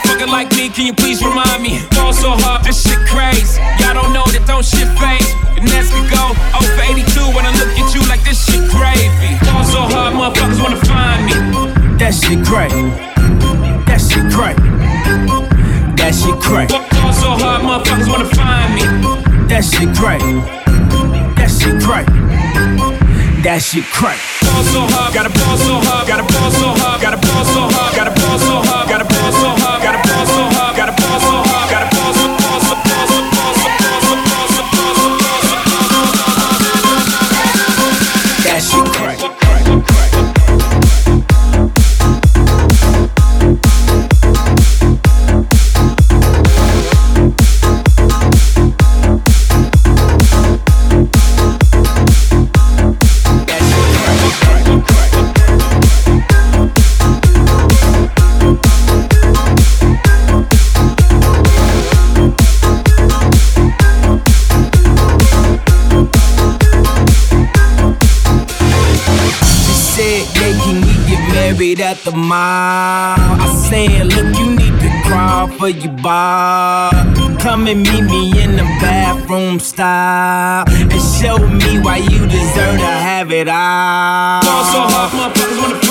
motherfucker like me, can you please remind me? Fall so hard, this shit crazy. Y'all don't know that don't shit faze. The Nets could go 0 for 82 when I look at you like this shit gravy. Fall so hard, motherfuckers wanna find me. That shit crack. That shit crack. That shit crack. Fall so hard, motherfuckers wanna find me. That shit crack. That shit crack. That shit crack. Ball so hard, gotta ball so hard, gotta ball so hard, gotta ball so hard, gotta ball so hard, can we get married at the mall? I said, look, you need to crawl for your bar. Come and meet me in the bathroom style and show me why you deserve to have it all. So hard, wanna